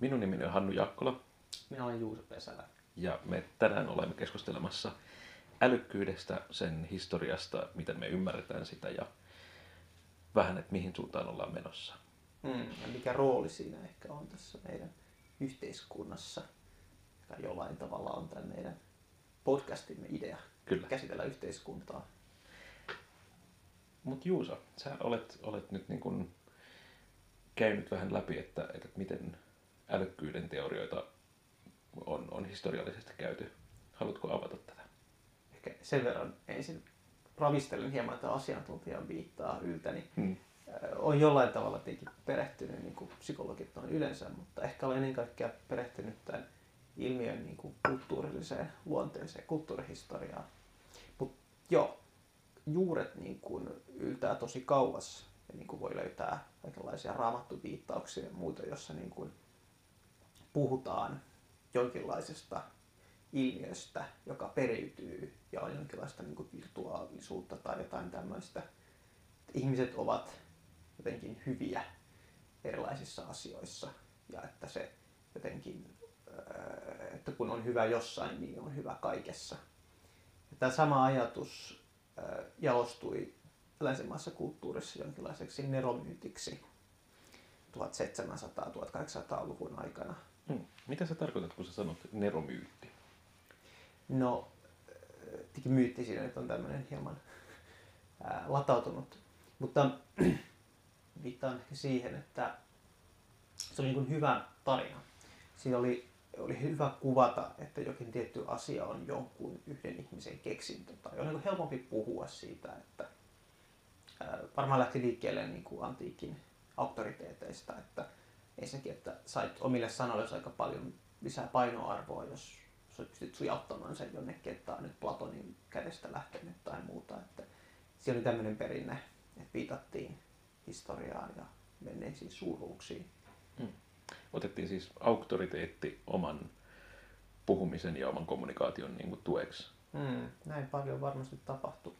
Minun nimeni on Hannu Jakkola Minä olen Juuso Pesälä. ja me tänään olemme keskustelemassa älykkyydestä, sen historiasta, miten me ymmärretään sitä ja vähän, että mihin suuntaan ollaan menossa. Mm. Ja mikä rooli siinä ehkä on tässä meidän yhteiskunnassa, joka jollain tavalla on tämän meidän podcastimme idea. Kyllä. Käsitellä yhteiskuntaa. Mutta Juuso, sä olet, olet nyt niin kun käynyt vähän läpi, että, että miten älykkyyden teorioita on, on historiallisesti käyty. Haluatko avata tätä? Ehkä sen verran ensin ravistelen hieman tätä asiantuntijan viittaa yltäni. Hmm. Olen jollain tavalla tietenkin perehtynyt niin kuin psykologit on yleensä, mutta ehkä olen ennen kaikkea perehtynyt tämän ilmiön niin kuin kulttuurilliseen luonteeseen, kulttuurihistoriaan. Mutta joo, juuret niin kuin yltää tosi kauas ja niin kuin voi löytää kaikenlaisia raamattuviittauksia ja muuta, jossa niin kuin puhutaan jonkinlaisesta ilmiöstä, joka periytyy ja on jonkinlaista niin kuin virtuaalisuutta tai jotain tämmöistä. Ihmiset ovat jotenkin hyviä erilaisissa asioissa ja että se jotenkin, että kun on hyvä jossain, niin on hyvä kaikessa. Ja tämä sama ajatus jalostui länsimaissa kulttuurissa jonkinlaiseksi neromyytiksi 1700-1800-luvun aikana. Hmm. Mitä sä tarkoitat, kun sä sanot neromyytti? No, tietenkin myytti siinä nyt on tämmöinen hieman ää, latautunut, mutta viittaan ehkä siihen, että se oli niin hyvä tarina. Siinä oli, oli hyvä kuvata, että jokin tietty asia on jonkun yhden ihmisen keksintö. Tai on niin helpompi puhua siitä, että ää, varmaan lähti liikkeelle niin kuin antiikin auktoriteeteista, että ensinnäkin, että sait omille sanoille aika paljon lisää painoarvoa, jos sä pystyt sujauttamaan sen jonnekin, että on nyt Platonin kädestä lähtenyt tai muuta. Että siellä oli tämmöinen perinne, että viitattiin historiaan ja menneisiin suuruuksiin. Hmm. Otettiin siis auktoriteetti oman puhumisen ja oman kommunikaation niin kuin tueksi. Hmm, näin paljon varmasti tapahtui.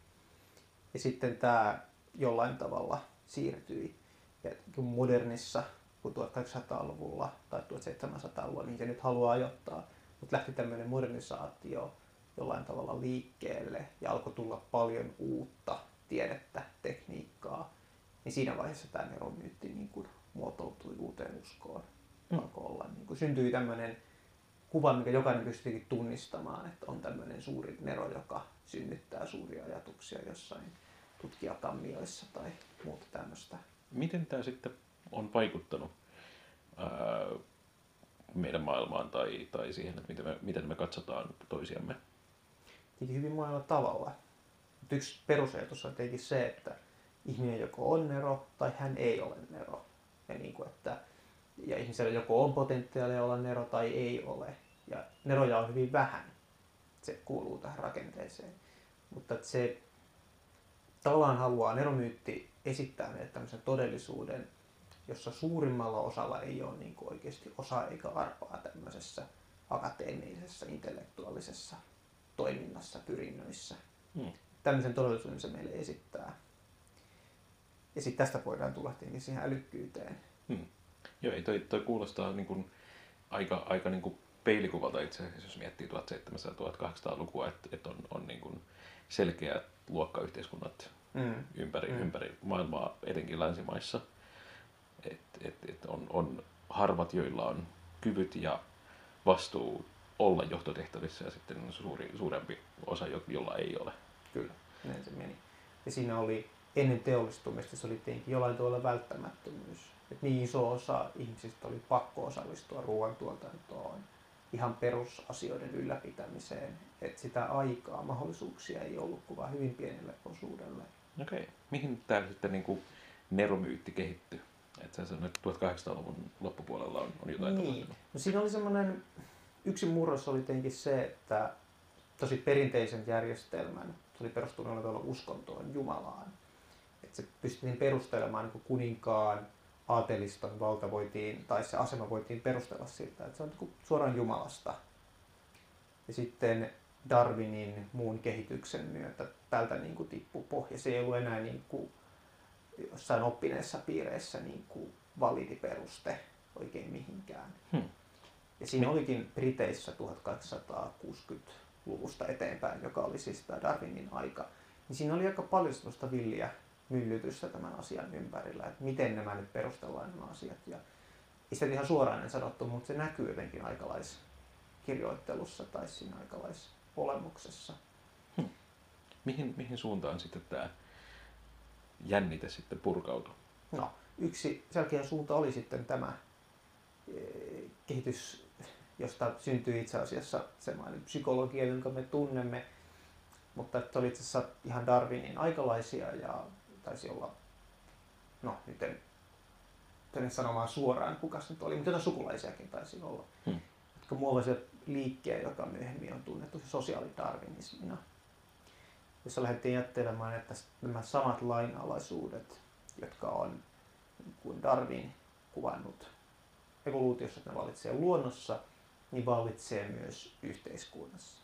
Ja sitten tämä jollain tavalla siirtyi ja modernissa, kun 1800-luvulla tai 1700-luvulla, mihin se nyt haluaa ajoittaa, mutta lähti tämmöinen modernisaatio jollain tavalla liikkeelle ja alkoi tulla paljon uutta tiedettä, tekniikkaa, niin siinä vaiheessa tämä neromyytti niin kuin muotoutui uuteen uskoon. Mm. Alkoi olla, niin kuin syntyi tämmöinen kuva, mikä jokainen pystyikin tunnistamaan, että on tämmöinen suuri nero, joka synnyttää suuria ajatuksia jossain tutkijakammioissa tai muuta tämmöistä. Miten tämä sitten on vaikuttanut ää, meidän maailmaan tai, tai siihen, että miten me, miten me katsotaan toisiamme? Hyvin monella tavalla. Yksi perusajatus on tietenkin se, että ihminen joko on nero tai hän ei ole nero. Ja, niin kuin, että, ja ihmisellä joko on potentiaalia olla nero tai ei ole. Ja neroja on hyvin vähän. Se kuuluu tähän rakenteeseen. Mutta että se tavallaan haluaa neromyytti esittää meille tämmöisen todellisuuden, jossa suurimmalla osalla ei ole niin kuin oikeasti osa eikä arpaa tämmöisessä akateemisessa, intellektuaalisessa toiminnassa, pyrinnöissä. Hmm. Tämmöisen todellisuuden se meille esittää. Ja sitten tästä voidaan tulla tietenkin siihen älykkyyteen. Hmm. Joo, ei toi, toi kuulostaa niin kuin aika, aika niin kuin peilikuvalta itse asiassa, jos miettii 1700-1800-lukua, että, että on, on niin kuin selkeät luokkayhteiskunnat mm. ympäri, mm. ympäri maailmaa, etenkin länsimaissa. Et, et, et on, on harvat, joilla on kyvyt ja vastuu olla johtotehtävissä ja sitten suuri, suurempi osa, jolla ei ole. Kyllä, näin se meni. Ja siinä oli ennen teollistumista se oli tietenkin jollain tavalla välttämättömyys. Et niin iso osa ihmisistä oli pakko osallistua ruoantuotantoon, ihan perusasioiden ylläpitämiseen. Että sitä aikaa, mahdollisuuksia ei ollut kuin vain hyvin pienelle osuudelle. Okei. Okay. Mihin tämä sitten niin kuin neromyytti kehittyy? Että sanoit, että 1800-luvun loppupuolella on, on jotain niin. tapahtunut. No siinä oli semmoinen, yksi murros oli tietenkin se, että tosi perinteisen järjestelmän, se oli perustunut uskontoon Jumalaan. Että se pystyttiin perustelemaan niin kuninkaan, aateliston valta voitiin, tai se asema voitiin perustella siltä, että se on niin suoraan Jumalasta. Ja sitten Darwinin muun kehityksen myötä tältä niin kuin tippui pohja. Se ei ollut enää niin kuin jossain oppineissa piireissä niin kuin validi peruste, oikein mihinkään. Hmm. Ja siinä olikin Briteissä 1860-luvusta eteenpäin, joka oli siis tämä Darwinin aika, niin siinä oli aika paljon sellaista villiä myllytystä tämän asian ympärillä, että miten nämä nyt perustellaan nämä asiat. Ja ei sitä ihan suoraan sanottu, mutta se näkyy jotenkin aikalaiskirjoittelussa tai siinä aikalaisolemuksessa. Hmm. Mihin, mihin suuntaan sitten tämä jännite sitten purkautui? No, yksi selkeä suunta oli sitten tämä eh, kehitys, josta syntyi itse asiassa semmoinen psykologia, jonka me tunnemme, mutta että oli itse asiassa ihan Darwinin aikalaisia ja taisi olla, no nyt en tänne sanomaan suoraan, kuka se nyt oli, mutta jotain sukulaisiakin taisi olla, hmm. jotka muovasivat liikkeen, joka myöhemmin on tunnettu sosiaalidarwinismina, jossa lähdettiin jättelemään, että nämä samat lainalaisuudet, jotka on niin kuin Darwin kuvannut evoluutiossa, että ne vallitsee luonnossa, niin vallitsee myös yhteiskunnassa.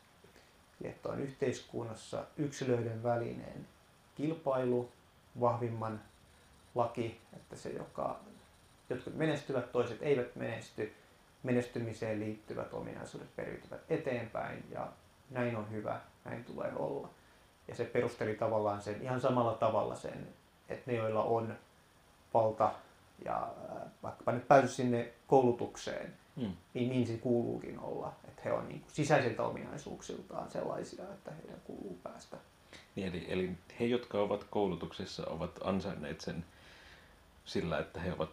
Eli että on yhteiskunnassa yksilöiden välinen kilpailu, vahvimman laki, että se, joka jotkut menestyvät, toiset eivät menesty, menestymiseen liittyvät ominaisuudet periytyvät eteenpäin ja näin on hyvä, näin tulee olla. Ja se perusteli tavallaan sen ihan samalla tavalla sen, että ne joilla on valta ja äh, vaikkapa nyt pääsy sinne koulutukseen, mm. niin niin se kuuluukin olla. Että he on niin kuin sisäisiltä ominaisuuksiltaan sellaisia, että heidän kuuluu päästä. Niin, eli, eli he, jotka ovat koulutuksessa, ovat ansainneet sen sillä, että he ovat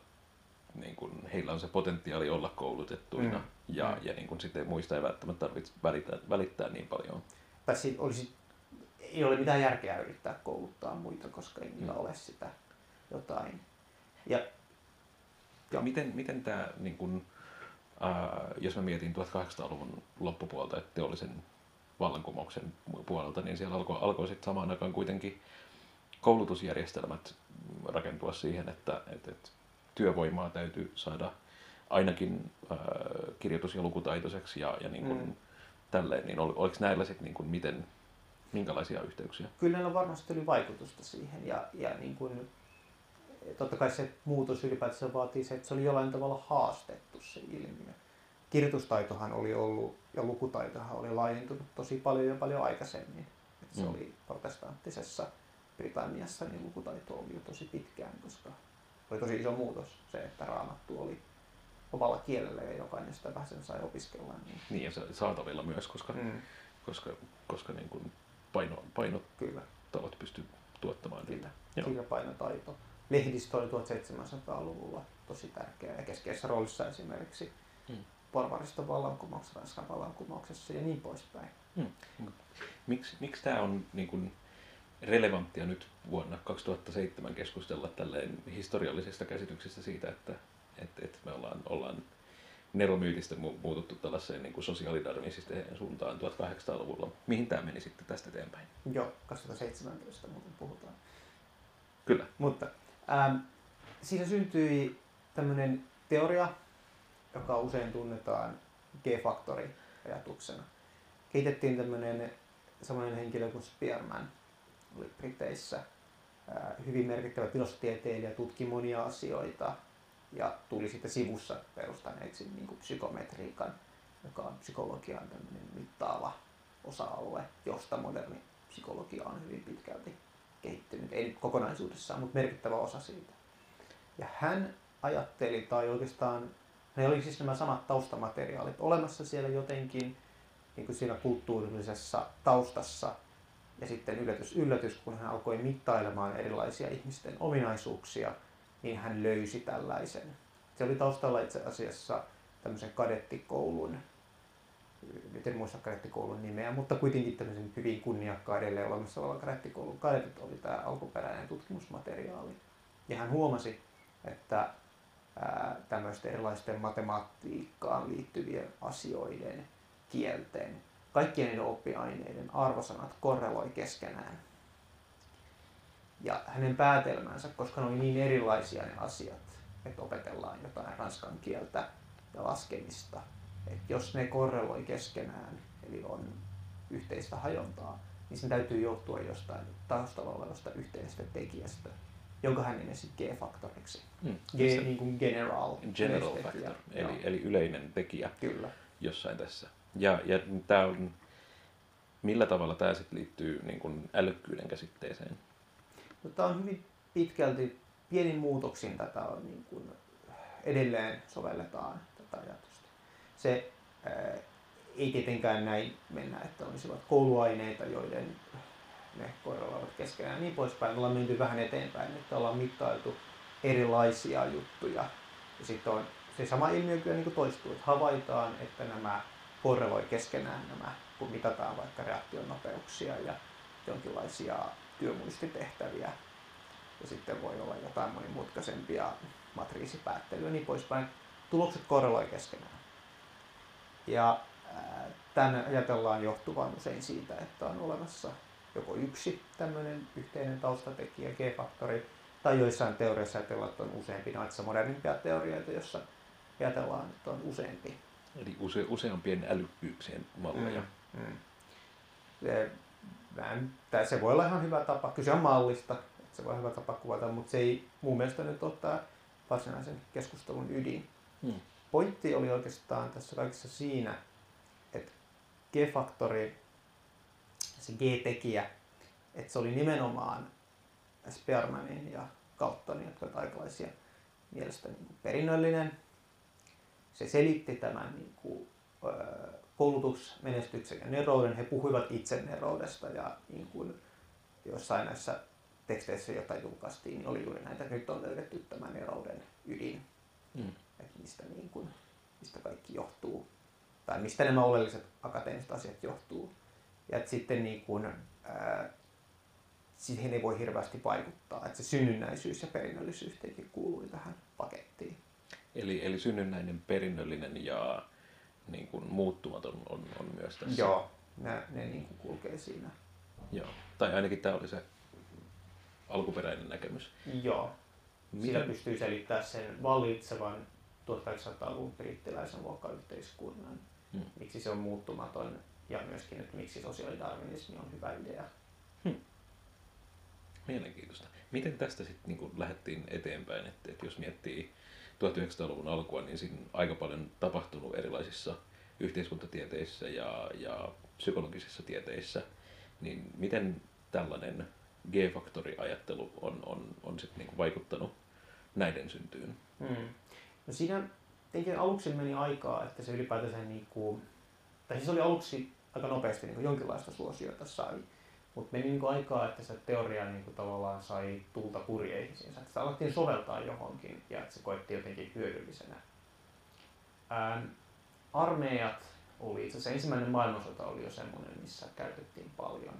niin kuin, heillä on se potentiaali olla koulutettuina mm. ja, mm. ja niin kuin, sitten muista ei välttämättä tarvitse välittää, välittää niin paljon. Tai olisi, ei ole mitään järkeä yrittää kouluttaa muita, koska ei niillä mm. ole sitä jotain. Ja, ja miten, miten tämä, niin kuin, ää, jos mä mietin 1800-luvun loppupuolta, että teollisen vallankumouksen puolelta, niin siellä alkoi, alkoi sitten samaan aikaan kuitenkin koulutusjärjestelmät rakentua siihen, että, että, että työvoimaa täytyy saada ainakin äh, kirjoitus- ja lukutaitoiseksi ja, ja niin kuin mm. tälleen, niin ol, oliko näillä sitten niin kuin miten, minkälaisia yhteyksiä? Kyllä näillä varmasti oli vaikutusta siihen ja, ja niin kuin, totta kai se muutos ylipäätään vaatii se, että se oli jollain tavalla haastettu se ilmiö. Kirjoitustaitohan oli ollut ja lukutaitohan oli laajentunut tosi paljon jo paljon aikaisemmin. Et se mm. oli protestanttisessa Britanniassa, niin lukutaito oli jo tosi pitkään, koska oli tosi iso muutos se, että raamattu oli omalla kielellä ja jokainen sitä vähän sen sai opiskella. Niin, niin ja se saatavilla myös, koska, mm. koska, koska niin kuin paino, painot Kyllä. talot pysty tuottamaan Kyllä. Kirjapainotaito. Lehdistö oli 1700-luvulla tosi tärkeä ja keskeisessä roolissa esimerkiksi hmm. porvariston vallankumouksessa, Ranskan vallankumouksessa ja niin poispäin. Hmm. Miksi, miksi tämä on niin kuin, relevanttia nyt vuonna 2007 keskustella tälleen historiallisesta käsityksestä siitä, että, että, että me ollaan, ollaan neromyytistä muututtu tällaiseen niin sosiaalidarwinistiseen suuntaan 1800-luvulla. Mihin tämä meni sitten tästä eteenpäin? Joo, 2017 muuten puhutaan. Kyllä. Mutta ähm, siinä syntyi tämmöinen teoria, joka usein tunnetaan G-faktori-ajatuksena. Kehitettiin tämmöinen samoinen henkilö kuin Spearman, oli Briteissä hyvin merkittävä tilastotieteilijä, tutki monia asioita ja tuli sitten sivussa perustaneeksi niin kuin psykometriikan, joka on psykologian mittaava osa-alue, josta moderni psykologia on hyvin pitkälti kehittynyt. Ei nyt kokonaisuudessaan, mutta merkittävä osa siitä. Ja hän ajatteli, tai oikeastaan ne oli siis nämä samat taustamateriaalit olemassa siellä jotenkin niin kuin siinä kulttuurillisessa taustassa ja sitten yllätys, yllätys, kun hän alkoi mittailemaan erilaisia ihmisten ominaisuuksia, niin hän löysi tällaisen. Se oli taustalla itse asiassa tämmöisen kadettikoulun, nyt en muista kadettikoulun nimeä, mutta kuitenkin tämmöisen hyvin kunniakkaan edelleen olemassa olevan kadettikoulun kadettit oli tämä alkuperäinen tutkimusmateriaali. Ja hän huomasi, että tämmöisten erilaisten matematiikkaan liittyvien asioiden, kielten kaikkien niiden oppiaineiden arvosanat korreloi keskenään. Ja hänen päätelmänsä, koska ne oli niin erilaisia ne asiat, että opetellaan jotain ranskan kieltä ja laskemista, että jos ne korreloi keskenään, eli on yhteistä hajontaa, niin sen täytyy johtua jostain taustalla olevasta yhteisestä tekijästä, jonka hän nimesi G-faktoriksi. Mm. G niin kuin general. General factor, eli, eli yleinen tekijä Kyllä. jossain tässä. Ja, ja tämä on, millä tavalla tämä sitten liittyy niin kuin älykkyyden käsitteeseen? Tämä on hyvin pitkälti pienin muutoksin tätä on niin kuin edelleen sovelletaan tätä ajatusta. Se ää, ei tietenkään näin mennä, että olisivat kouluaineita, joiden ne korrelaavat keskenään ja niin poispäin. Ollaan menty vähän eteenpäin, että ollaan mittailtu erilaisia juttuja. Ja sitten on se sama ilmiö kyllä niin toistuu, että havaitaan, että nämä korreloi keskenään nämä, kun mitataan vaikka reaktion nopeuksia ja jonkinlaisia työmuistitehtäviä. Ja sitten voi olla jotain monimutkaisempia matriisipäättelyä ja niin poispäin. Tulokset korreloi keskenään. Ja tämän ajatellaan johtuvan usein siitä, että on olemassa joko yksi tämmöinen yhteinen taustatekijä, G-faktori, tai joissain teorioissa ajatellaan, että on useampi, noissa modernimpia teorioita, joissa ajatellaan, että on useampi. Eli use, useampien älykkyyksien malleja. Mm. Mm. Se, mä en- tää- se voi olla ihan hyvä tapa, kyse on mallista, että se voi olla hyvä tapa kuvata, mutta se ei mun mielestä nyt ole tää varsinaisen keskustelun ydin. Mm. Pointti oli oikeastaan tässä kaikessa siinä, että G-faktori, se G-tekijä, että se oli nimenomaan Spermanin ja Galtonin, jotka ovat aikalaisia mielestä niin kuin perinnöllinen. Se selitti tämän niin kuin, ö, koulutusmenestyksen ja nerouden. He puhuivat itse neroudesta ja niin kuin, jossain näissä teksteissä, joita julkaistiin, niin oli juuri näitä, että nyt on löydetty tämä nerouden ydin Mm. että mistä, niin kuin, mistä kaikki johtuu, tai mistä nämä oleelliset akateemiset asiat johtuu. Ja että sitten niin kuin, ää, siihen ei voi hirveästi vaikuttaa, että se synnynnäisyys ja perinnöllisyys tietenkin kuului tähän pakettiin. Eli, eli synnynnäinen, perinnöllinen ja niin kuin, muuttumaton on, on myös tässä. Joo, ne, ne niin kuin kulkee siinä. Joo. Tai ainakin tämä oli se alkuperäinen näkemys. Joo, sillä Mitä, pystyy selittämään sen vallitsevan 1800-luvun brittiläisen luokkayhteiskunnan, Mm. miksi se on muuttumaton ja myöskin, että miksi sosiaalidarwinismi on hyvä idea. Mielenkiintoista. Miten tästä sitten niin lähdettiin eteenpäin, että, että jos miettii 1900-luvun alkua, niin siinä on aika paljon tapahtunut erilaisissa yhteiskuntatieteissä ja, ja psykologisissa tieteissä, niin miten tällainen G-faktoriajattelu on, on, on sitten niin vaikuttanut näiden syntyyn? Mm. No siinä tietenkin aluksi meni aikaa, että se ylipäätänsä niin kuin, tai siis oli aluksi aika nopeasti niin jonkinlaista suosiota sai, mutta meni niin aikaa, että se teoria niin kuin tavallaan sai tulta purjeisiinsa, että sitä alettiin soveltaa johonkin ja että se koettiin jotenkin hyödyllisenä. Ähm, armeijat oli itse asiassa ensimmäinen maailmansota oli jo semmoinen, missä käytettiin paljon.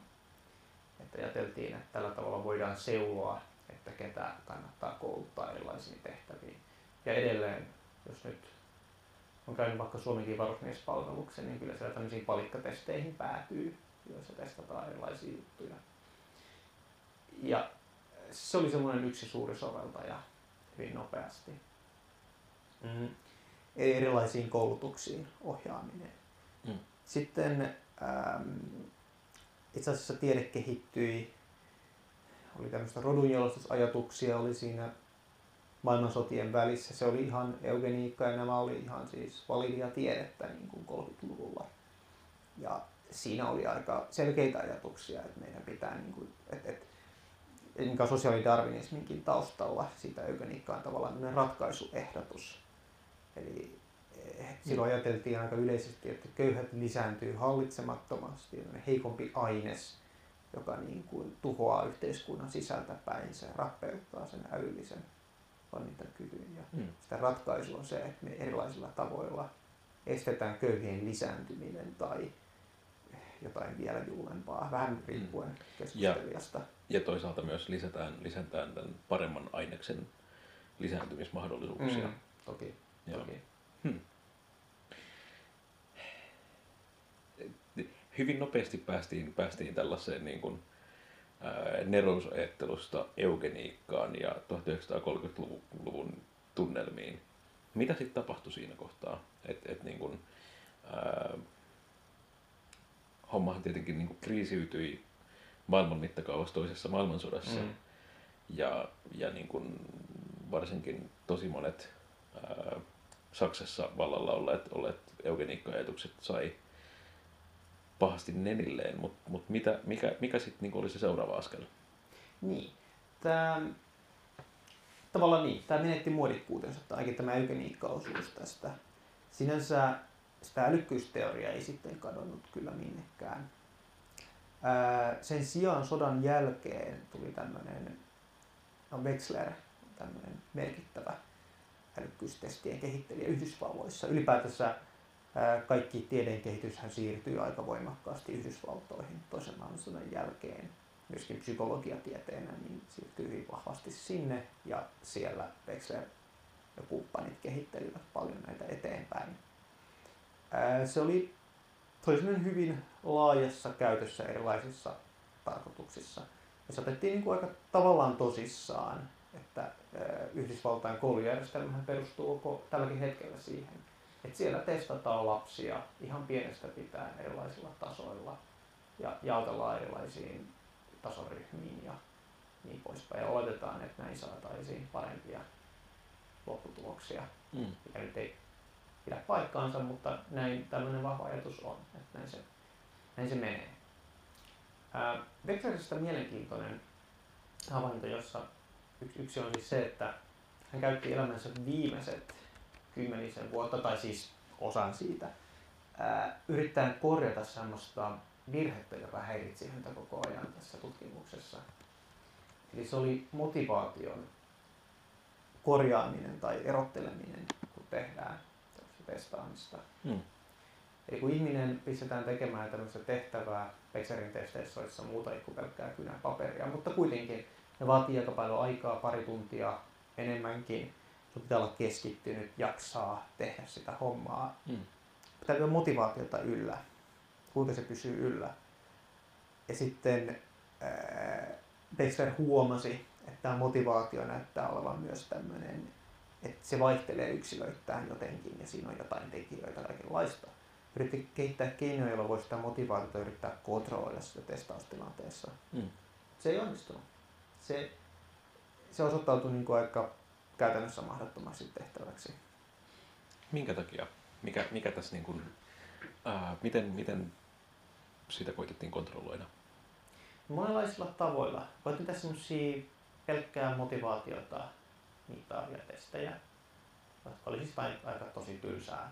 Että ajateltiin, että tällä tavalla voidaan seuloa, että ketä kannattaa kouluttaa erilaisiin tehtäviin. Ja edelleen, jos nyt on käynyt vaikka Suomenkin varusmiespalveluksen, niin kyllä siellä tämmöisiin palikkatesteihin päätyy, joissa testataan erilaisia juttuja. Ja se oli semmoinen yksi suuri soveltaja hyvin nopeasti. Mm. Eli erilaisiin koulutuksiin ohjaaminen. Mm. Sitten ähm, itse asiassa tiede kehittyi, oli tämmöistä rodunjalostusajatuksia, oli siinä maailmansotien välissä. Se oli ihan eugeniikka ja nämä oli ihan siis validia tiedettä niin kuin 30-luvulla. Ja siinä oli aika selkeitä ajatuksia, että meidän pitää, niin kuin, että, että mikä on sosiaalidarwinisminkin taustalla, siitä eugeniikka on tavallaan ratkaisuehdotus. Eli eh, silloin ajateltiin aika yleisesti, että köyhät lisääntyy hallitsemattomasti, heikompi aines, joka niin kuin tuhoaa yhteiskunnan sisältä päin, se rappeuttaa sen älyllisen toimintakyvyn. Ja Mm. sitä ratkaisu on se, että me erilaisilla tavoilla estetään köyhien lisääntyminen tai jotain vielä julmempaa, vähän riippuen keskustelijasta. Ja toisaalta myös lisätään, lisätään tämän paremman aineksen lisääntymismahdollisuuksia. Mm, toki, Joo. toki. Hyvin nopeasti päästiin, päästiin tällaiseen niin kuin, ää, nerousajattelusta eugeniikkaan ja 1930-luvun tunnelmiin. Mitä sitten tapahtui siinä kohtaa? Et, et niin kuin, ää, hommahan tietenkin niin kuin kriisiytyi maailman mittakaavassa toisessa maailmansodassa. Mm. ja, ja niin kuin varsinkin tosi monet ää, Saksassa vallalla olleet, olleet eugeniikka-ajatukset sai pahasti nenilleen, mutta mut mitä, mikä, mikä sitten niinku oli se seuraava askel? Niin. Tämä, tavallaan niin, tämä menetti muodikkuutensa, tai ainakin tämä eugeniikka-osuus tästä. Sinänsä sitä älykkyysteoriaa ei sitten kadonnut kyllä minnekään. Ää, sen sijaan sodan jälkeen tuli tämmöinen no Wexler, tämmöinen merkittävä älykkyystestien kehittelijä Yhdysvalloissa. Ylipäätänsä kaikki tieteen kehityshän siirtyy aika voimakkaasti Yhdysvaltoihin toisen maailmansodan jälkeen. Myöskin psykologiatieteenä niin siirtyy hyvin vahvasti sinne ja siellä Wexler ja kumppanit kehittelivät paljon näitä eteenpäin. Se oli, se oli hyvin laajassa käytössä erilaisissa tarkoituksissa. Ja se otettiin niin kuin aika tavallaan tosissaan, että Yhdysvaltain koulujärjestelmä perustuu tälläkin hetkellä siihen, että siellä testataan lapsia ihan pienestä pitäen erilaisilla tasoilla ja jaotellaan erilaisiin tasoryhmiin ja niin poispäin. Ja oletetaan, että näin saataisiin parempia lopputuloksia, mm. mikä nyt ei pidä paikkaansa, mutta näin tällainen vahva ajatus on, että näin se, näin se menee. Wexleristä mielenkiintoinen havainto, jossa yksi, yksi on siis se, että hän käytti elämänsä viimeiset kymmenisen vuotta, tai siis osan siitä, ää, yrittäen korjata semmoista virhettä, joka häiritsi häntä koko ajan tässä tutkimuksessa. Eli se oli motivaation korjaaminen tai erotteleminen, kun tehdään testaamista. Mm. Eli kun ihminen pistetään tekemään tämmöistä tehtävää Pexerin testeissä, joissa muuta kuin pelkkää kynän paperia, mutta kuitenkin ne vaatii aika paljon aikaa, pari tuntia enemmänkin. Sun pitää olla keskittynyt, jaksaa tehdä sitä hommaa. Mm. Pitää olla motivaatiota yllä. Kuinka se pysyy yllä. Ja sitten äh, Dexter huomasi, että tämä motivaatio näyttää olevan myös tämmöinen, että se vaihtelee yksilöittäin jotenkin ja siinä on jotain tekijöitä kaikenlaista. Yritti kehittää keinoja, joilla voi sitä motivaatiota yrittää kontrolloida sitä testaustilanteessa. Mm. Se ei onnistunut. Se, se osoittautui niin kuin aika käytännössä mahdottomaksi tehtäväksi. Minkä takia? Mikä, mikä tässä niin kuin, ää, miten, miten sitä koitettiin kontrolloida? Monenlaisilla tavoilla. Koitin tässä semmoisia pelkkää motivaatiota mittaavia testejä, jotka oli siis aika tosi tylsää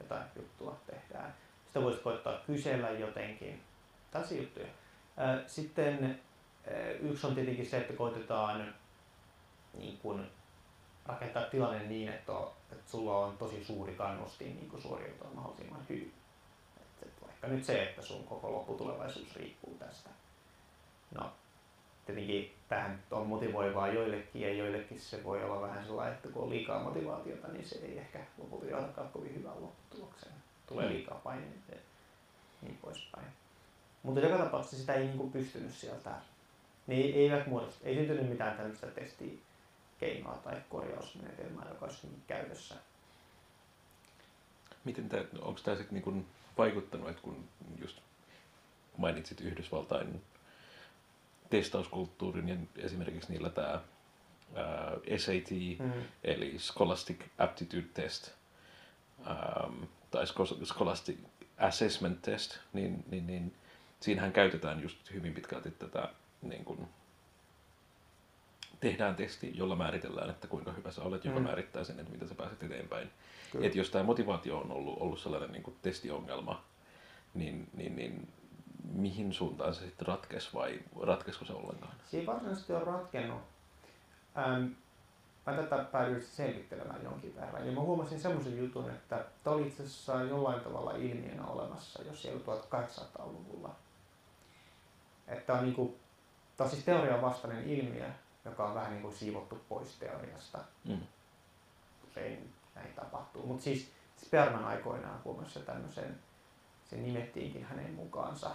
jotain juttua tehdään. Sitä voisi koittaa kysellä jotenkin, tällaisia juttuja. Sitten yksi on tietenkin se, että koitetaan niin kuin rakentaa tilanne niin, että, on, että sulla on tosi suuri kannustin niin kuin suoriutua mahdollisimman hyvin. Että vaikka nyt se, että sun koko lopputulevaisuus riippuu tästä. No, tietenkin tähän on motivoivaa joillekin ja joillekin se voi olla vähän sellainen, että kun on liikaa motivaatiota, niin se ei ehkä lopulta johdakaan kovin hyvään lopputulokseen. Tulee mm. liikaa paineita ja niin poispäin. Mutta joka tapauksessa sitä ei niin kuin pystynyt sieltä, niin eivät muodosta, ei syntynyt mitään tämmöistä testiä keinoa tai korjausmenetelmää, joka olisi käytössä. Miten tämä, onko tämä sitten niin vaikuttanut, että kun just mainitsit Yhdysvaltain testauskulttuurin ja esimerkiksi niillä tämä SAT, mm. eli Scholastic Aptitude Test, um, tai Scholastic Assessment Test, niin, niin, niin siinähän käytetään just hyvin pitkälti tätä niin kuin, tehdään testi, jolla määritellään, että kuinka hyvä sä olet, joka mm. määrittää sen, että miten sä pääset eteenpäin. Että jos tämä motivaatio on ollut, ollut sellainen niin testiongelma, niin, niin, niin mihin suuntaan se sitten ratkesi vai ratkesko se ollenkaan? Se ei varsinaisesti ole ratkennut. Ähm, mä tätä päädyin selvittelemään jonkin verran. Ja mä huomasin semmoisen jutun, että tämä oli itse asiassa jollain tavalla ilmiönä olemassa jo siellä 1800-luvulla. Että on, niinku, tämä on siis teorian vastainen ilmiö, joka on vähän niin kuin siivottu pois teoriasta. Mm. Usein näin tapahtuu. Mutta siis Sperman aikoinaan huomasi tämmöisen, se nimettiinkin hänen mukaansa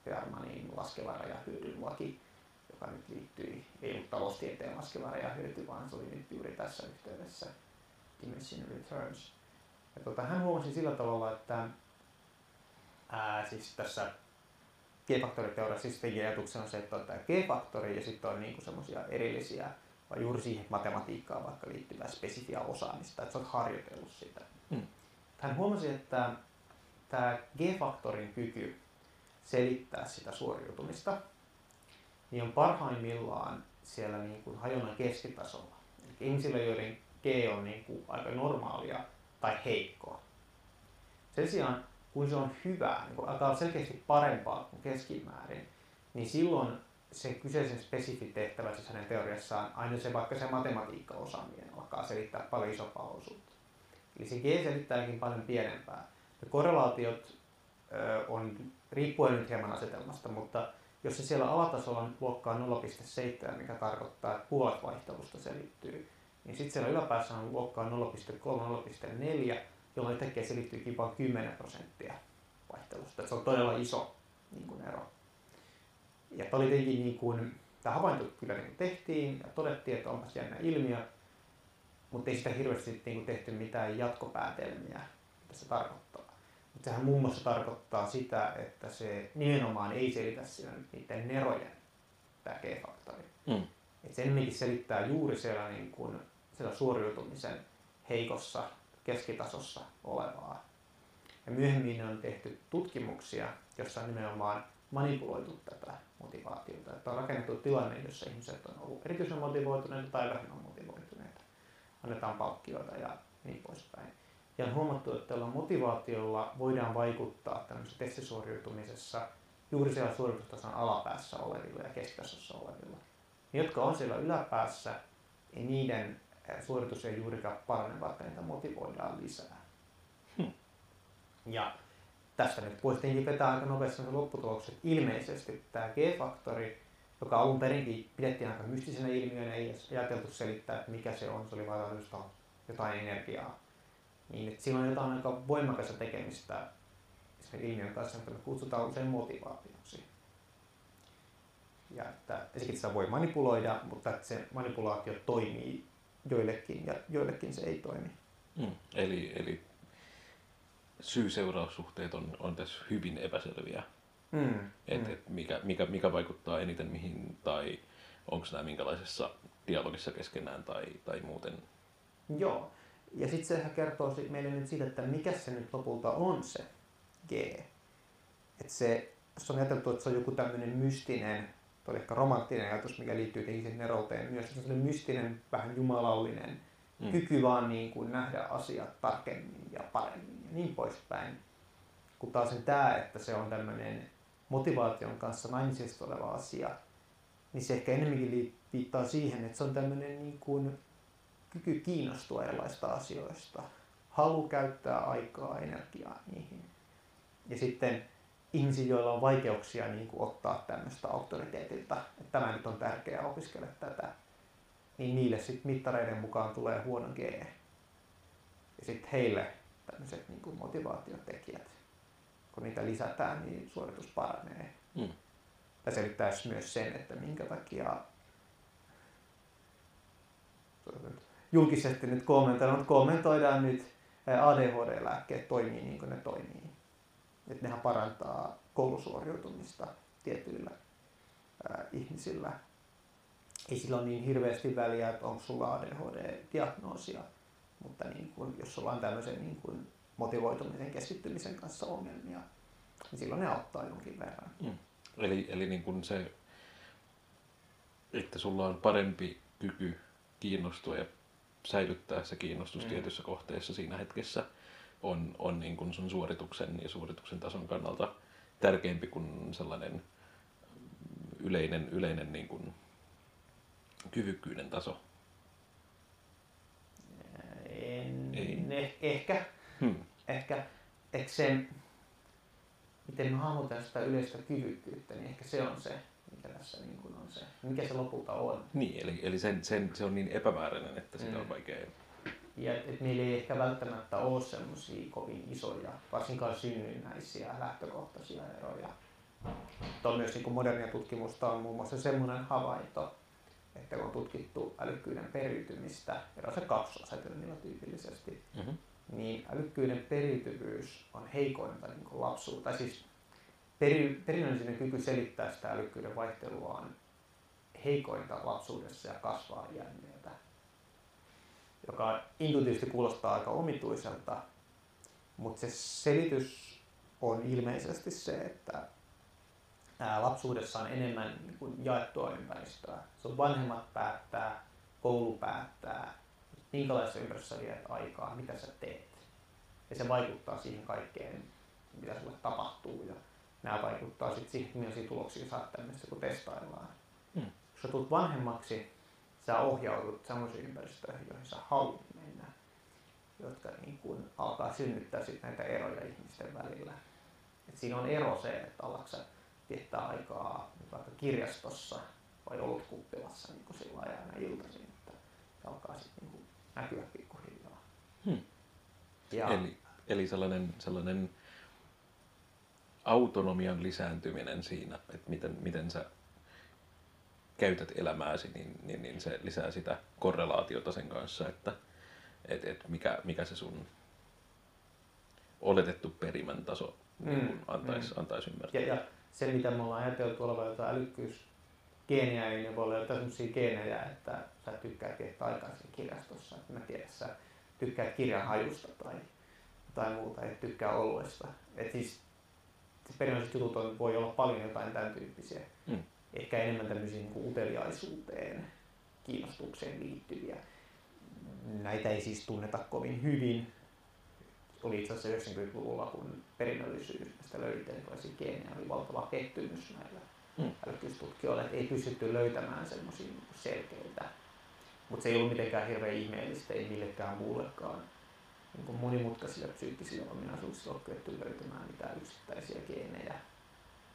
Spermanin laskeva rajahyödyn laki, joka nyt liittyy, ei ollut taloustieteen laskeva rajahyöty, vaan se oli nyt juuri tässä yhteydessä Dimension Returns. Ja tota, hän huomasi sillä tavalla, että ää, siis tässä G-faktoriteoria siis ajatuksena on se, että on tämä G-faktori ja sitten on niinku semmoisia erillisiä, vai juuri siihen matematiikkaan vaikka liittyvää spesifiä osaamista, että sä oot harjoitellut sitä. Mm. Hän huomasi, että tämä G-faktorin kyky selittää sitä suoriutumista, niin on parhaimmillaan siellä niin kuin hajonnan keskitasolla. Eli ihmisillä, joiden G on niin kuin aika normaalia tai heikkoa. Sen sijaan, kun se on hyvä, niin kun alkaa selkeästi parempaa kuin keskimäärin, niin silloin se kyseisen spesifitehtävä, siis hänen teoriassaan, aina se vaikka se matematiikkaosaaminen alkaa selittää paljon isompaa osuutta. Eli se G selittääkin paljon pienempää. Ja korrelaatiot on, riippuen nyt hieman asetelmasta, mutta jos se siellä alatasolla on luokkaa 0,7, mikä tarkoittaa, että puolet vaihtelusta selittyy, niin sitten siellä yläpäässä on luokkaa 0,3-0,4, jolloin yhtäkkiä selittyykin vain 10 prosenttia vaihtelusta. Se on todella iso niin kuin ero. Ja tämä oli tietenkin niin kuin, tämä havainto kyllä niin tehtiin ja todettiin, että onpas jännä ilmiö, mutta ei sitä hirveästi niin kuin tehty mitään jatkopäätelmiä, mitä se tarkoittaa. Sehän muun muassa tarkoittaa sitä, että se nimenomaan ei selitä siinä niiden nerojen, tämä G-faktori. Mm. Et se enemmänkin selittää juuri siellä, niin kuin, siellä suoriutumisen heikossa keskitasossa olevaa. Ja myöhemmin on tehty tutkimuksia, jossa on nimenomaan manipuloitu tätä motivaatiota. Että on rakennettu tilanne, jossa ihmiset on ollut erityisen motivoituneita tai vähemmän motivoituneita. Annetaan palkkioita ja niin poispäin. Ja on huomattu, että tällä motivaatiolla voidaan vaikuttaa tämmöisessä testisuoriutumisessa juuri siellä suoritustason alapäässä olevilla ja keskitasossa olevilla. Ne, jotka on siellä yläpäässä, niin niiden suoritus ei juurikaan parane, vaikka niitä motivoidaan lisää. Hmm. Ja tästä nyt voisi vetää aika nopeasti lopputulokset. Ilmeisesti tämä G-faktori, joka alun perinkin pidettiin aika mystisenä ilmiönä, ei ajateltu selittää, että mikä se on, se oli vain jotain energiaa. Niin, että sillä on jotain aika voimakasta tekemistä sen ilmiön kanssa, mitä me kutsutaan usein motivaatioksi. Ja että sitä voi manipuloida, mutta että se manipulaatio toimii joillekin ja joillekin se ei toimi. Mm. Eli, eli syy-seuraussuhteet on, on tässä hyvin epäselviä. Mm. Et, mm. et mikä, mikä, mikä vaikuttaa eniten mihin tai onko nämä minkälaisessa dialogissa keskenään tai, tai muuten. Joo. Ja sitten sehän kertoo meille nyt siitä, että mikä se nyt lopulta on se G. Että se, se on ajateltu, että se on joku tämmöinen mystinen, toi ehkä romanttinen ajatus, mikä liittyy tietenkin nerouteen myös, se on mystinen, vähän jumalallinen mm. kyky vaan niin kuin nähdä asiat tarkemmin ja paremmin ja niin poispäin. Kun taas sen tämä, että se on tämmöinen motivaation kanssa naimisesta oleva asia, niin se ehkä enemmänkin viittaa siihen, että se on tämmöinen niin kuin kyky kiinnostua erilaisista asioista, halu käyttää aikaa, energiaa niihin. Ja sitten ihmisiä, joilla on vaikeuksia niin kuin ottaa tämmöistä auktoriteetilta, että tämä nyt on tärkeää opiskella tätä, niin niille sitten mittareiden mukaan tulee huono G. Ja sitten heille tämmöiset niin kuin motivaatiotekijät, kun niitä lisätään, niin suoritus paranee. Mm. Tämä selittäisi myös sen, että minkä takia julkisesti nyt kommentoidaan, kommentoidaan nyt ADHD-lääkkeet toimii niin kuin ne toimii. Että nehän parantaa koulusuoriutumista tietyillä ää, ihmisillä. Ei sillä ole niin hirveästi väliä, että onko sulla ADHD-diagnoosia, mutta niin kun, jos sulla on tämmöisen niin kun motivoitumisen keskittymisen kanssa ongelmia, niin silloin ne auttaa jonkin verran. Mm. Eli, eli niin kun se, että sulla on parempi kyky kiinnostua ja säilyttää se kiinnostus mm. tietyssä kohteessa siinä hetkessä on, on niin kuin sun suorituksen ja suorituksen tason kannalta tärkeämpi kuin sellainen yleinen, yleinen niin kuin kyvykkyyden taso. En, Ei. Eh, ehkä. Hmm. Ehkä. Ehkä se, miten me hahmotetaan sitä yleistä kyvykkyyttä, niin ehkä se on se, mikä tässä niin kuin on se, mikä se lopulta on. Niin, eli, eli sen, sen, se on niin epämääräinen, että sitä mm. on vaikea ja et meillä ei ehkä välttämättä ole semmoisia kovin isoja, varsinkaan synnynnäisiä lähtökohtaisia eroja. Mutta on myös niin kuin modernia tutkimusta on muun muassa semmoinen havainto, että kun on tutkittu älykkyyden periytymistä, eroissa kaksosasetelmilla tyypillisesti, mm-hmm. niin älykkyyden periytyvyys on heikointa niin kuin lapsuus, tai siis peri, perinnöllinen kyky selittää sitä älykkyyden vaihtelua on heikointa lapsuudessa ja kasvaa myötä, joka intuitiivisesti kuulostaa aika omituiselta, mutta se selitys on ilmeisesti se, että lapsuudessa on enemmän niin jaettua ympäristöä. Se on vanhemmat päättää, koulu päättää, minkälaisessa ympäristössä viet aikaa, mitä sä teet. Ja se vaikuttaa siihen kaikkeen, mitä sulle tapahtuu. Ja nämä vaikuttaa sitten siihen, millaisia tuloksia saat tämmöistä, kun testaillaan. Mm. Kun sä tulet vanhemmaksi, sä ohjaudut sellaisiin ympäristöihin, joihin sä haluat mennä, jotka niin kuin alkaa synnyttää sit näitä eroja ihmisten välillä. Et siinä on ero se, että allatko viettää aikaa vaikka kirjastossa vai olutkuppilassa niin kuin sillä aina iltaisin, että se alkaa sitten niin näkyä pikkuhiljaa. Hmm. Ja, eli, eli sellainen, sellainen autonomian lisääntyminen siinä, että miten, miten sä käytät elämääsi, niin, niin, niin se lisää sitä korrelaatiota sen kanssa, että et, et mikä, mikä se sun oletettu perimän taso mm, niin antaisi, mm. antais ymmärtää. Ja, ja se, mitä me ollaan ajateltu olevan jotain älykkyysgeenejä, niin ne voi olla jotain sellaisia geenejä, että sä tykkäät viettää aikaa kirjastossa. Että mä tiedän, sä tykkäät kirjan hajusta tai tai muuta, että tykkää oluesta. Et siis perinnölliset jutut on, voi olla paljon jotain tämän tyyppisiä. Mm. Ehkä enemmän tämmöisiin niin uteliaisuuteen, kiinnostukseen liittyviä. Näitä ei siis tunneta kovin hyvin. Oli itse asiassa 90-luvulla, kun perinnöllisyydestä löydettiin erilaisia geenejä, oli valtava pettymys näillä mm. älykkyystutkijoilla, että ei pystytty löytämään semmoisia selkeitä. Mutta se ei ollut mitenkään hirveän ihmeellistä, ei millekään muullekaan niin ominaisuuksille ole kyetty löytämään mitään yksittäisiä geenejä,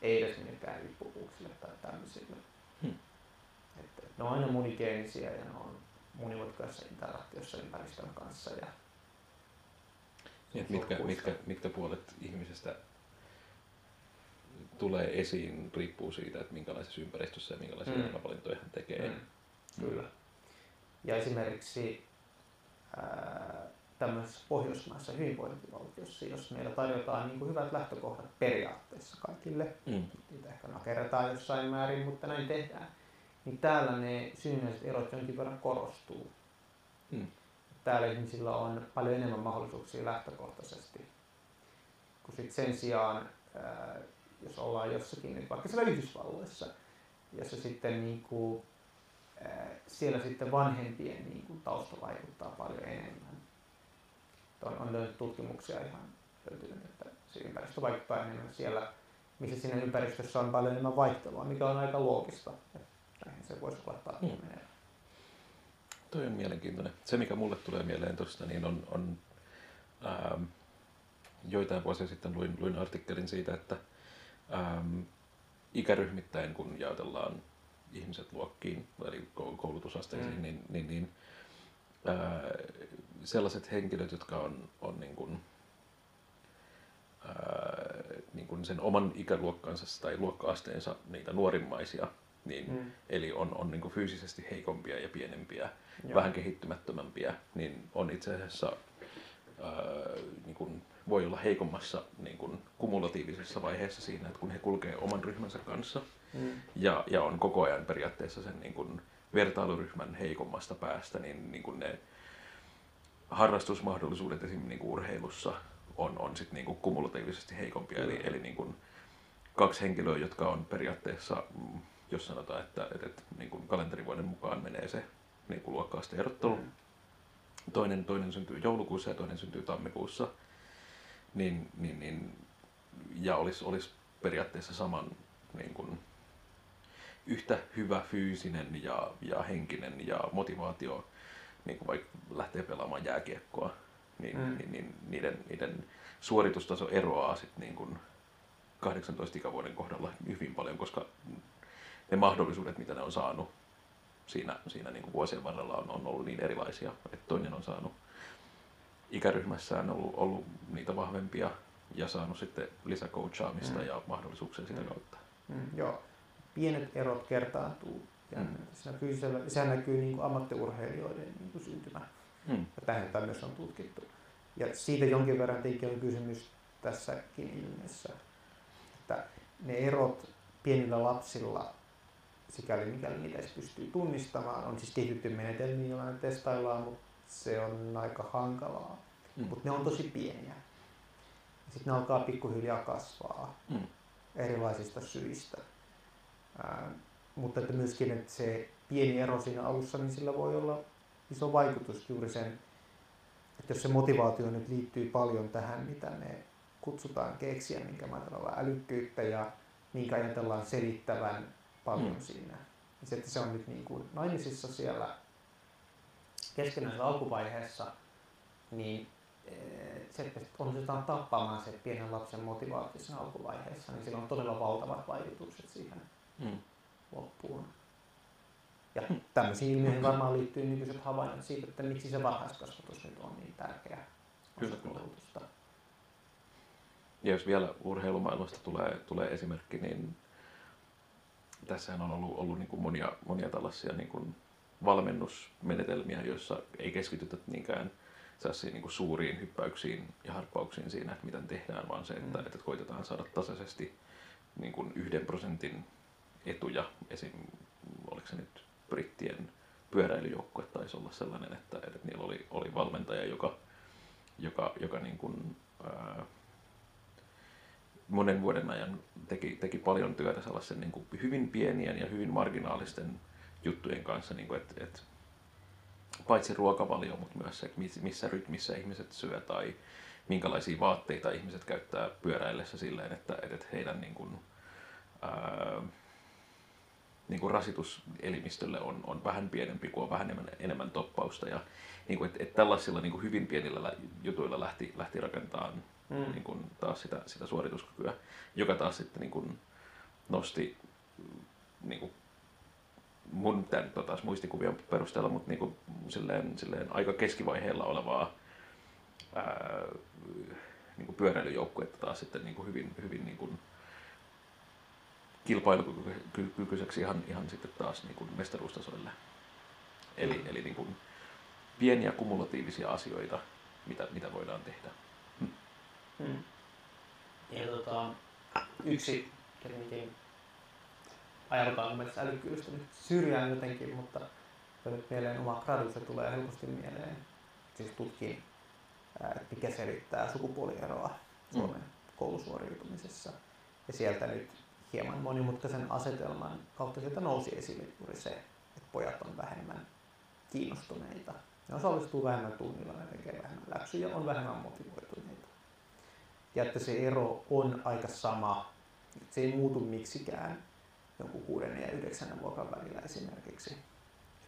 ei edes minnekään riippuvuuksille tai tämmöisille. Hmm. Että ne on aina monigeenisiä ja ne on monimutkaisessa interaktiossa ympäristön kanssa. Ja niin, mitkä, mitkä, mitkä puolet ihmisestä tulee esiin riippuu siitä, että minkälaisessa ympäristössä ja minkälaisia mm. elämänvalintoja hän tekee. Mm. Kyllä. Ja esimerkiksi ää, tämmöisessä pohjoismaisessa hyvinvointivaltiossa, jos meillä tarjotaan niin kuin hyvät lähtökohdat periaatteessa kaikille, mm. niitä ehkä nakerretaan jossain määrin, mutta näin tehdään, niin täällä ne synnynnäiset erot jonkin verran korostuu. Mm. Täällä ihmisillä on paljon enemmän mahdollisuuksia lähtökohtaisesti, kun sit sen sijaan, ää, jos ollaan jossakin, nyt vaikka siellä Yhdysvalloissa, jossa sitten niin kuin, ää, siellä sitten vanhempien niin kuin, tausta vaikuttaa paljon enemmän on, on löytynyt tutkimuksia ihan löytynyt, että se ympäristö vaikuttaa enemmän siellä, missä siinä ympäristössä on paljon enemmän vaihtelua, mikä on aika loogista. Näin se voisi olla mm. Toi on mielenkiintoinen. Se, mikä mulle tulee mieleen tuosta, niin on, on ähm, joitain vuosia sitten luin, luin artikkelin siitä, että ähm, ikäryhmittäin, kun jaotellaan ihmiset luokkiin, eli koulutusasteisiin, mm. niin, niin, niin ää, sellaiset henkilöt, jotka on, on niin kuin, ää, niin kuin sen oman ikäluokkansa tai luokkaasteensa niitä nuorimmaisia, niin, mm. eli on, on niin kuin fyysisesti heikompia ja pienempiä, Joo. vähän kehittymättömämpiä, niin on itse asiassa ää, niin kuin voi olla heikommassa niin kuin kumulatiivisessa vaiheessa siinä, että kun he kulkee oman ryhmänsä kanssa mm. ja, ja on koko ajan periaatteessa sen niin kuin, vertailuryhmän heikommasta päästä, niin, niin kuin ne harrastusmahdollisuudet esimerkiksi niin kuin urheilussa on, on sit niin kuin kumulatiivisesti heikompia. Eli, eli niin kuin kaksi henkilöä, jotka on periaatteessa, jos sanotaan, että, että, että niin kuin kalenterivuoden mukaan menee se niin kuin luokkaasta erottelu. Mm. Toinen, toinen syntyy joulukuussa ja toinen syntyy tammikuussa. Niin, niin, niin, ja olisi, olisi periaatteessa saman niin kuin, yhtä hyvä fyysinen ja, ja henkinen ja motivaatio, niin kuin vaikka lähtee pelaamaan jääkiekkoa, niin, mm. niin, niin niiden, niiden suoritustaso eroaa sitten niin kuin 18 ikävuoden kohdalla hyvin paljon, koska ne mahdollisuudet, mitä ne on saanut siinä, siinä niin kuin vuosien varrella on, on ollut niin erilaisia, että toinen on saanut ikäryhmässään ollut, ollut niitä vahvempia ja saanut sitten lisäcoachaamista mm. ja mahdollisuuksia sitä mm. kautta. Mm, joo, pienet erot kertaantuu. Ja mm. se näkyy, siellä, sehän näkyy niin kuin ammattiurheilijoiden niin kuin syntymä. Mm. Ja tähän myös on tutkittu. Ja siitä jonkin verran on kysymys tässäkin ilmeessä. Että ne erot pienillä lapsilla, sikäli mikäli niitä edes pystyy tunnistamaan, on siis kehitetty menetelmiä, joilla ne testaillaan, mutta se on aika hankalaa. Mm. Mutta ne on tosi pieniä. Sitten ne alkaa pikkuhiljaa kasvaa Mm. erilaisista syistä. Ää, mutta että myöskin, että se pieni ero siinä alussa, niin sillä voi olla iso vaikutus juuri sen, että jos se motivaatio nyt liittyy paljon tähän, mitä me kutsutaan keksiä, minkä mä ajatellaan älykkyyttä ja minkä ajatellaan selittävän paljon Mm. siinä. Ja se, että se on nyt niin kuin naimisissa siellä keskenäisessä alkuvaiheessa, niin eh, se, että onnistutaan tappamaan se pienen lapsen motivaatio siinä alkuvaiheessa, niin sillä on todella valtavat vaikutukset siihen Mm. loppuun. Ja tämmöisiin ilmiöihin varmaan liittyy nykyiset havainnot siitä, että miksi se varhaiskasvatus nyt on niin tärkeä osa koulutusta. Ja jos vielä urheilumaailmasta tulee, tulee esimerkki, niin tässähän on ollut, ollut niin kuin monia, monia tällaisia niin kuin valmennusmenetelmiä, joissa ei keskitytä niinkään niin kuin suuriin hyppäyksiin ja harppauksiin siinä, että miten tehdään, vaan se, että, Mm. että koitetaan saada tasaisesti niin kuin yhden prosentin etuja. Esim. oliko se nyt brittien pyöräilyjoukkue taisi olla sellainen, että, että niillä oli, oli valmentaja, joka, joka, joka niin kuin, ää, monen vuoden ajan teki, teki paljon työtä sellaisen niin kuin hyvin pienien ja hyvin marginaalisten juttujen kanssa, niin kuin, että, että paitsi ruokavalio, mutta myös se, että miss- missä rytmissä ihmiset syö tai minkälaisia vaatteita ihmiset käyttää pyöräillessä silleen, että, että heidän niin kuin, ää, niin kuin rasitus elimistölle on, on vähän pienempi, kun on vähän enemmän, enemmän toppausta. Ja niin kuin, että, että tällaisilla niin kuin hyvin pienillä lä- jutuilla lähti, lähti rakentamaan Mm. niin kuin taas sitä, sitä suorituskykyä, joka taas sitten niin kuin nosti niin kuin mun tämä nyt on taas muistikuvien perusteella, mutta niin kuin silleen, silleen aika keskivaiheella olevaa ää, niin kuin pyöräilyjoukkuetta taas sitten niin kuin hyvin, hyvin niin kuin kilpailukykyiseksi ihan, ihan sitten taas niin kuin mestaruustasoille. Eli, Mm. eli niin kuin pieniä kumulatiivisia asioita, mitä, mitä voidaan tehdä. Mm. Ja tota, yksi tietenkin ajatellaan mun mielestä älykkyydestä nyt syrjään jotenkin, mutta nyt mieleen oma gradu, se tulee helposti mieleen. Siis että mikä selittää sukupuolieroa Suomen koulusuoriutumisessa. Ja sieltä nyt hieman monimutkaisen asetelman kautta sieltä nousi esille juuri se, että pojat on vähemmän kiinnostuneita. Ne osallistuu vähemmän tunnilla, ne tekee vähemmän läksyjä, on vähemmän motivoituneita. Ja että se ero on aika sama, se ei muutu miksikään jonkun kuudennen ja yhdeksännen luokan välillä esimerkiksi.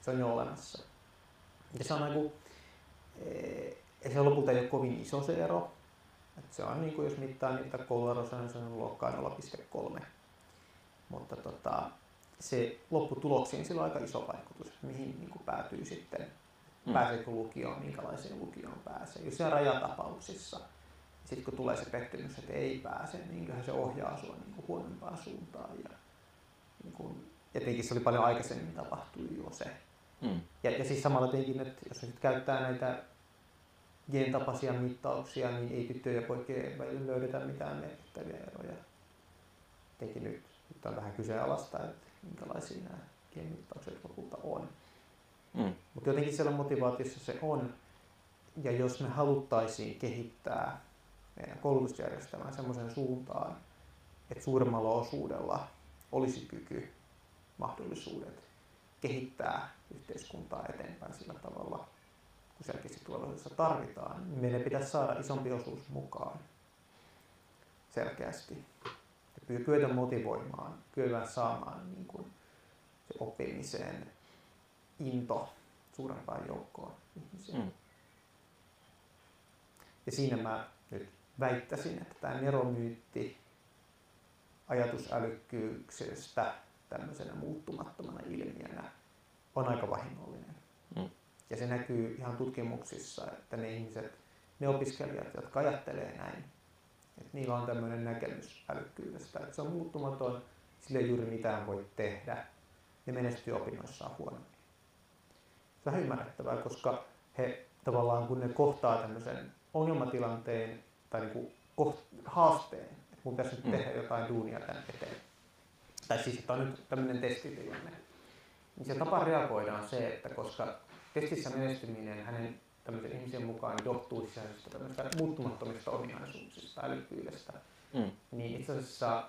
Se on jo olemassa. Ja se on eh, se lopulta ei ole kovin iso se ero. Et se on niin kuin jos mittaa niitä koulueroja, niin luokkaa 0,3. Mutta tota, se lopputuloksiin sillä on aika iso vaikutus, että mihin niin kuin päätyy sitten, Mm. pääseekö lukioon, minkälaiseen lukioon pääsee. Jos siellä rajatapauksissa, sitten kun tulee se pettymys, että ei pääse, niin kyllähän se ohjaa sinua niin kuin huonompaan suuntaan. Ja, niin kuin, etenkin se oli paljon aikaisemmin tapahtui jo se. Mm. Ja, ja siis samalla tietenkin, että jos nyt käyttää näitä gen-tapaisia mittauksia, niin ei tyttöjen ja poikien välillä löydetä mitään merkittäviä eroja. Tietenkin nyt, nyt on vähän kyseenalaista, että minkälaisia nämä gen-mittaukset lopulta on. Mm. Mutta jotenkin siellä motivaatiossa se on. Ja jos me haluttaisiin kehittää meidän koulutusjärjestelmää semmoiseen suuntaan, että suuremmalla osuudella olisi kyky, mahdollisuudet kehittää yhteiskuntaa eteenpäin sillä tavalla, kun selkeästi tulevaisuudessa tarvitaan, niin meidän pitäisi saada isompi osuus mukaan selkeästi. Kyetä motivoimaan, kyetä saamaan niin kuin se oppimiseen into suurempaan joukkoon ihmisiä. Mm. Ja siinä mä nyt väittäisin, että tämä neromyytti ajatusälykkyyksestä tämmöisenä muuttumattomana ilmiönä on aika vahingollinen. Mm. Ja se näkyy ihan tutkimuksissa, että ne ihmiset, ne opiskelijat, jotka ajattelee näin, että niillä on tämmöinen näkemys älykkyydestä, että se on muuttumaton, sille ei juuri mitään voi tehdä, ne menestyy opinnoissaan huonommin. Se on ymmärrettävää, koska he tavallaan kun ne kohtaa tämmöisen ongelmatilanteen tai niin kuin haasteen, että mun pitäisi nyt Mm. tehdä jotain duunia tämän eteen. Tai siis, että on nyt tämmöinen testitilanne. Niin se tapa reagoida on se, että koska testissä menestyminen hänen tämmöisen ihmisen mukaan johtuu sisäisestä tämmöistä muuttumattomista ominaisuuksista, älykkyydestä, Mm. niin itse asiassa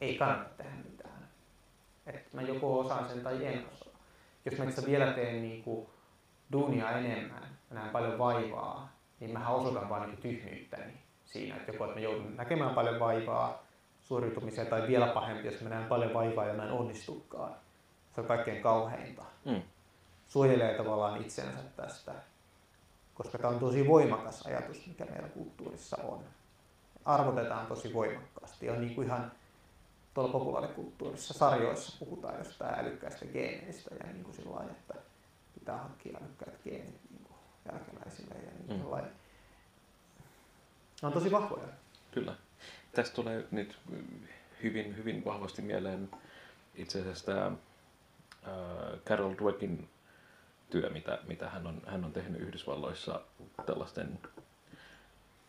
ei kannata tehdä mitään. Et mä joko osaan sen tai en osaa. Jos mä itse vielä teen niinku duunia enemmän, mä näen paljon vaivaa, niin mä osoitan vaan niinku tyhmyyttäni siinä, että joko että mä joudun näkemään paljon vaivaa suoriutumiseen, tai vielä pahempi, jos mä näen paljon vaivaa ja mä en onnistukaan. Se on kaikkein kauheinta. Mm. Suojelee tavallaan itsensä tästä, koska tämä on tosi voimakas ajatus, mikä meillä kulttuurissa on. Arvotetaan tosi voimakkaasti. On niin kuin ihan tuolla populaarikulttuurissa sarjoissa puhutaan jostain älykkäistä geeneistä ja niin kuin sillä lailla, että pitää hankkia älykkäät geenit niin kuin jälkeläisille ja niin kuin mm. Ne on tosi vahvoja. Kyllä. Tästä tulee nyt hyvin, hyvin vahvasti mieleen itse asiassa tämä Carol Dweckin työ, mitä, mitä hän, on, hän on tehnyt Yhdysvalloissa tällaisten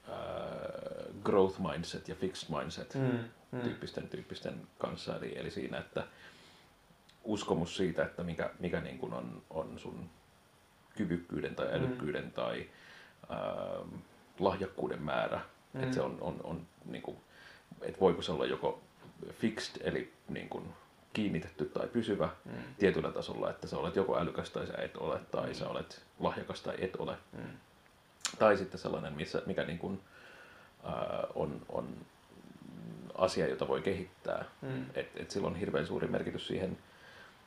äh, growth mindset ja fixed mindset Mm. Mm. tyyppisten, tyyppisten kanssa. Eli, eli siinä, että uskomus siitä, että mikä, mikä niin kuin on, on sun kyvykkyyden tai älykkyyden mm. tai ähm, lahjakkuuden määrä. Mm. Mm. Että se on, on, on niin kuin, että voiko se olla joko fixed, eli niin kuin kiinnitetty tai pysyvä Mm. tietyllä tasolla, että sä olet joko älykäs tai sä et ole, tai sä olet lahjakas tai et ole. Mm. Tai sitten sellainen, missä, mikä niin kuin, ää, on, on asia, jota voi kehittää. Mm. Et, et sillä on hirveän suuri merkitys siihen,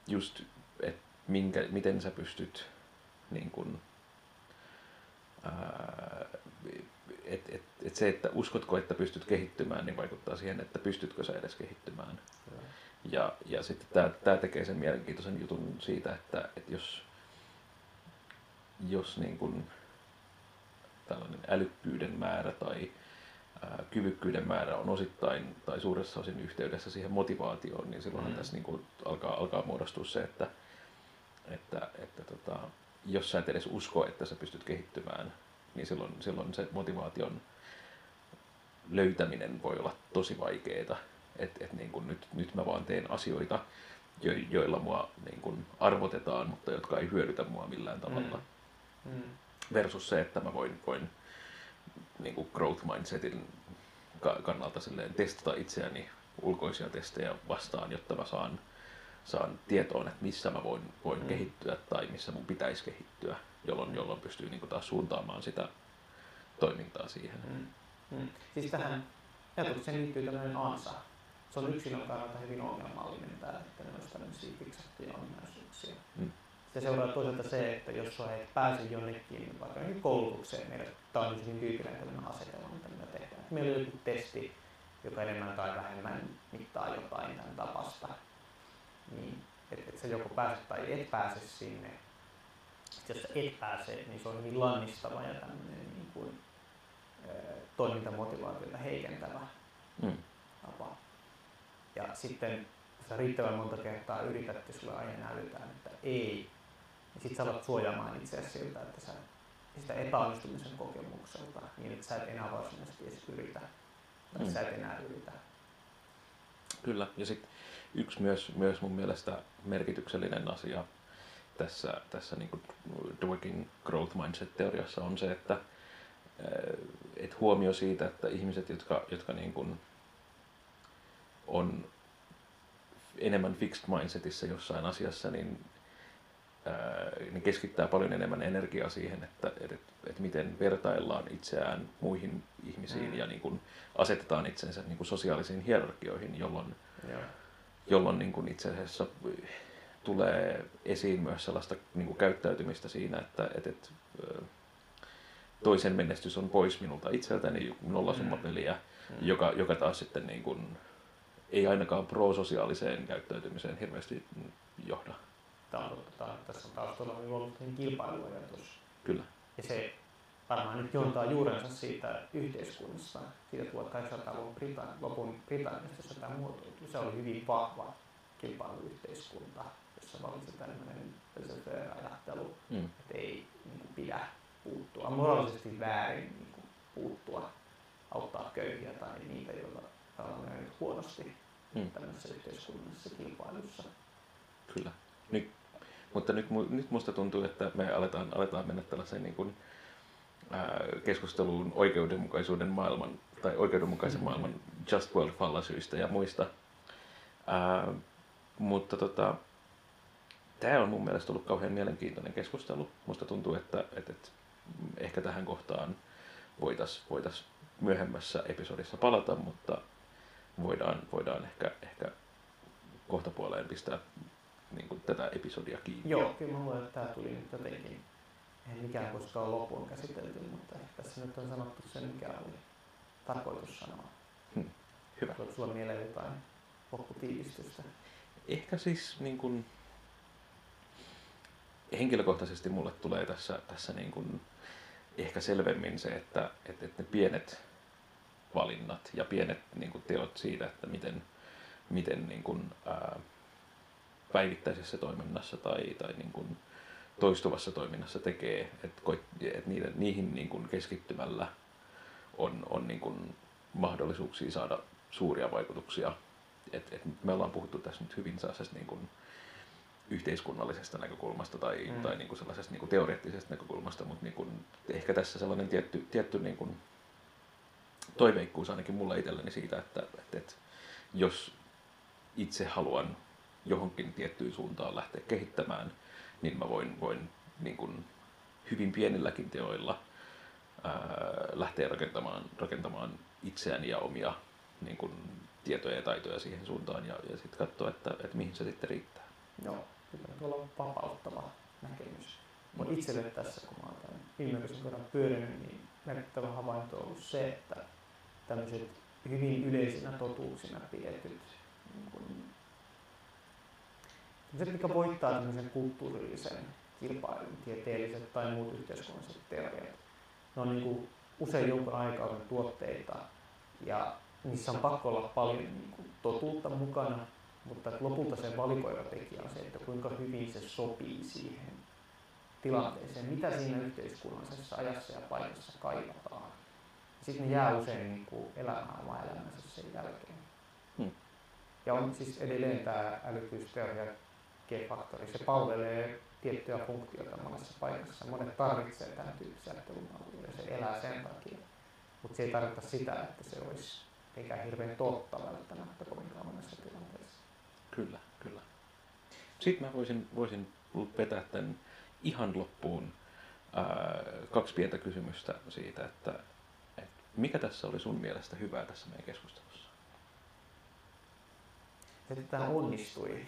just, että minkä, miten sä pystyt niin kun, ää, et, et, et se, että uskotko, että pystyt kehittymään, niin vaikuttaa siihen, että pystytkö sä edes kehittymään. Ja, ja sitten tämä, tämä tekee sen mielenkiintoisen jutun siitä, että, että jos, jos niin kun tällainen älykkyyden määrä tai ää, kyvykkyyden määrä on osittain tai suuressa osin yhteydessä siihen motivaatioon, niin silloin Mm. tässä niin kun alkaa, alkaa muodostua se, että, että, että tota, jos sä et edes usko, että sä pystyt kehittymään, niin silloin, silloin se motivaation löytäminen voi olla tosi vaikeaa. Että et niin kun nyt, nyt mä vaan teen asioita, jo, joilla mua niin kun arvotetaan, mutta jotka ei hyödytä mua millään tavalla. Mm. Mm. Versus se, että mä voin, voin niin kuin growth mindsetin ka- kannalta silleen testata itseäni ulkoisia testejä vastaan, jotta mä saan, saan tietoon, että missä mä voin, voin Mm. mm. kehittyä tai missä mun pitäisi kehittyä, jolloin, jolloin pystyy niin kuin taas suuntaamaan sitä toimintaa siihen. Mm. Mm. Siis tähän ajatukseen liittyy tämmöinen ansa. Se on yksilön kannalta hyvin ongelmallinen tämä, että ne olisi tämmöisiä fiksattuja ominaisuuksia. Mm. Se seuraa toisaalta se, että jos sä et pääse jonnekin, vaikka johonkin koulutukseen, meillä tämä on hyvin tyypillinen tämmöinen asetelma, mitä me tehdään. Että Meillä on joku testi, joka enemmän tai vähemmän mittaa jotain tämän tapasta. Niin, että et sä joko pääset tai et pääse sinne. Sitten jos sä et pääse, niin se on hyvin lannistava ja tämmöinen niin kuin, toimintamotivaatiota heikentävä Mm. tapa. Ja sitten kun sä riittävän monta kertaa yrität, että sulle aina näytetään, että ei, niin sit sä alat suojaamaan itseäsi siltä, että sä sitä epäonnistumisen kokemukselta, niin että sä et enää varsinaisesti edes yritä. Tai Mm. sä et enää yritä. Kyllä, ja sitten yksi myös, myös mun mielestä merkityksellinen asia tässä, tässä niin kuin Dweckin growth mindset-teoriassa on se, että eh, et huomio siitä, että ihmiset, jotka, jotka niin kuin on enemmän fixed mindsetissa jossain asiassa, niin ne keskittää paljon enemmän energiaa siihen, että, että, että miten vertaillaan itseään muihin ihmisiin Mm. ja niin kuin asetetaan itsensä niin kuin sosiaalisiin hierarkioihin, jolloin, Joo. jolloin niin kuin itse asiassa tulee esiin myös sellaista niin kuin käyttäytymistä siinä, että, että, että toisen menestys on pois minulta itseltäni, nollasummapeliä, Mm. joka, joka taas sitten niin kuin, ei ainakaan prososiaaliseen käyttäytymiseen hirveästi johda. Tämä on. Tämä- tässä on taustalla ollut kilpailuajatus. Kyllä. Ja se varmaan nyt juontaa juurensa siitä yhteiskunnasta, siitä 1800-luvun Britann- lopun Britanniasta, jossa tämä muotoutui. Se oli hyvin vahva kilpailuyhteiskunta, jossa valitsi tämmöinen ajattelu, Mm. että ei niin kuin, pidä puuttua. On moraalisesti väärin niin kuin, puuttua, auttaa köyhiä tai niitä, joilla on huonosti Mm. tämmöisessä yhteiskunnallisessa kilpailussa. Kyllä. Nyt, mutta nyt, nyt musta tuntuu, että me aletaan, aletaan mennä tällaiseen niin kuin, ää, keskusteluun oikeudenmukaisuuden maailman tai oikeudenmukaisen Mm. maailman just world fallacyistä ja muista. Ää, mutta tota, tämä on mun mielestä ollut kauhean mielenkiintoinen keskustelu. Musta tuntuu, että, että, että ehkä tähän kohtaan voitaisiin voitais myöhemmässä episodissa palata, mutta voidaan, voidaan ehkä, ehkä kohtapuoleen pistää niin kuin tätä episodia kiinni. Joo, kyllä mä luulen, että tämä tuli nyt jotenkin, ei mikään koskaan loppuun käsitelty, mutta ehkä tässä nyt on sanottu se, mikä oli tarkoitus sanoa. Hyvä. Tuleeko sulla mieleen jotain lopputiivistystä? Ehkä siis niin kuin, henkilökohtaisesti mulle tulee tässä, tässä niin kuin, ehkä selvemmin se, että, että, että ne pienet valinnat ja pienet niin kuin, teot siitä, että miten, miten niin kuin, ää, päivittäisessä toiminnassa tai, tai niin kuin, toistuvassa toiminnassa tekee, että, että niiden, niihin niin kuin, keskittymällä on, on niin kuin, mahdollisuuksia saada suuria vaikutuksia et, et me ollaan puhuttu tässä nyt hyvin sellaisesta niin kuin yhteiskunnallisesta näkökulmasta tai, Mm. mm. tai niin kuin sellaisesta niin kuin teoreettisesta näkökulmasta, mutta niin kuin ehkä tässä sellainen tietty, tietty niin kuin toiveikkuus ainakin mulla itselleni siitä, että, että, että jos itse haluan johonkin tiettyyn suuntaan lähteä kehittämään, niin mä voin, voin niin kuin hyvin pienilläkin teoilla ää, lähteä rakentamaan, rakentamaan itseäni ja omia niin kuin, tietoja ja taitoja siihen suuntaan ja, ja sitten katsoa, että, että mihin se sitten riittää. Joo, kyllä tuolla on vapauttava näkemys. Mun itselle tässä, kun mä oon tämän viimeisen kerran pyörinyt, niin merkittävä havainto on ollut se, että tämmöiset hyvin yleisinä totuuksina pidetyt, niin kun, tämmöiset, mikä voittaa tämmöisen kulttuurillisen kilpailun, tieteelliset tai muut yhteiskunnalliset teoriat, ne on niin kuin usein jonkun aikakauden tuotteita ja niissä on pakko olla paljon niin kuin totuutta mukana, mutta lopulta se valikoiva tekijä on se, että kuinka hyvin se sopii siihen tilanteeseen, mitä siinä yhteiskunnallisessa ajassa ja paikassa kaivataan. Sitten ne jää usein niin kuin elämään oma elämänsä sen jälkeen. Hmm. Ja on siis edelleen tämä älykkyysteoria G-faktori. Se palvelee tiettyjä funktioita monessa paikassa. Monet tarvitsee tämän tyyppisiä ajattelumallia ja se elää sen takia. Mutta se ei tarkoita sitä, että se olisi mikään hirveän totta välttämättä kovinkaan monessa tilanteessa. Kyllä, kyllä. Sitten mä voisin, voisin vetää tämän ihan loppuun ää, kaksi pientä kysymystä siitä, että mikä tässä oli sun mielestä hyvää tässä meidän keskustelussa? Että tämä onnistui.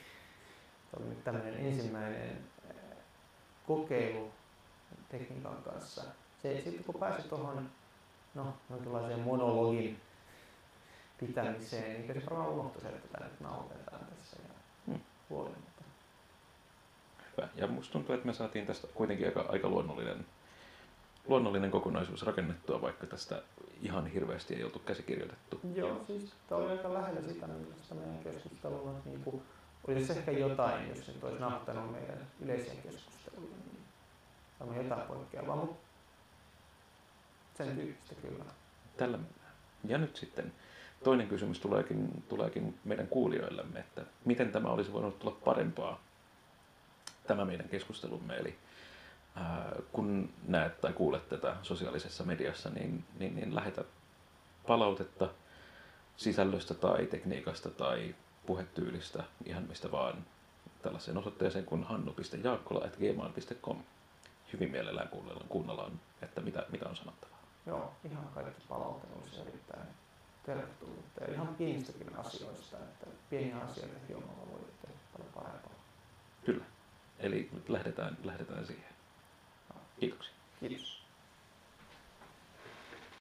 Se oli nyt tämmöinen ensimmäinen eh, kokeilu tekniikan kanssa. Se, sitten kun pääsi tuohon no, jonkinlaiseen monologin pitämiseen, niin kyllä se varmaan unohtui se, että tämä nyt nauhoitetaan tässä ja Hmm. huolimatta. Hyvä. Ja musta tuntuu, että me saatiin tästä kuitenkin aika, aika luonnollinen, luonnollinen kokonaisuus rakennettua, vaikka tästä ihan hirveästi ei oltu käsikirjoitettu. Joo, siis tämä oli aika lähellä sitä, millaista meidän keskustelua. Niin kuin, olisi ehkä jotain, jos nyt olisi naptanut meidän yleisiä keskusteluja, niin varmaan jotain poikkeavaa, mutta sen tyyppistä kyllä. Tällä mennään. Ja nyt sitten toinen kysymys tuleekin, tuleekin meidän kuulijoillemme, että miten tämä olisi voinut tulla parempaa, tämä meidän keskustelumme. Eli kun näet tai kuulet tätä sosiaalisessa mediassa, niin, niin, niin lähetä palautetta sisällöstä tai tekniikasta tai puhetyylistä, ihan mistä vaan, tällaiseen osoitteeseen kuin hannu.jaakkola.gmail.com. Hyvin mielellään kuunnellaan, kuunnellaan että mitä, mitä on sanottavaa. Joo, ihan kaikki palaute olisi erittäin tervetullut. Ja ihan pienistäkin asioista, että pieniä asioita hiomalla voi tehdä paljon parempaa. Kyllä. Eli nyt lähdetään, lähdetään siihen. Linux. Linux.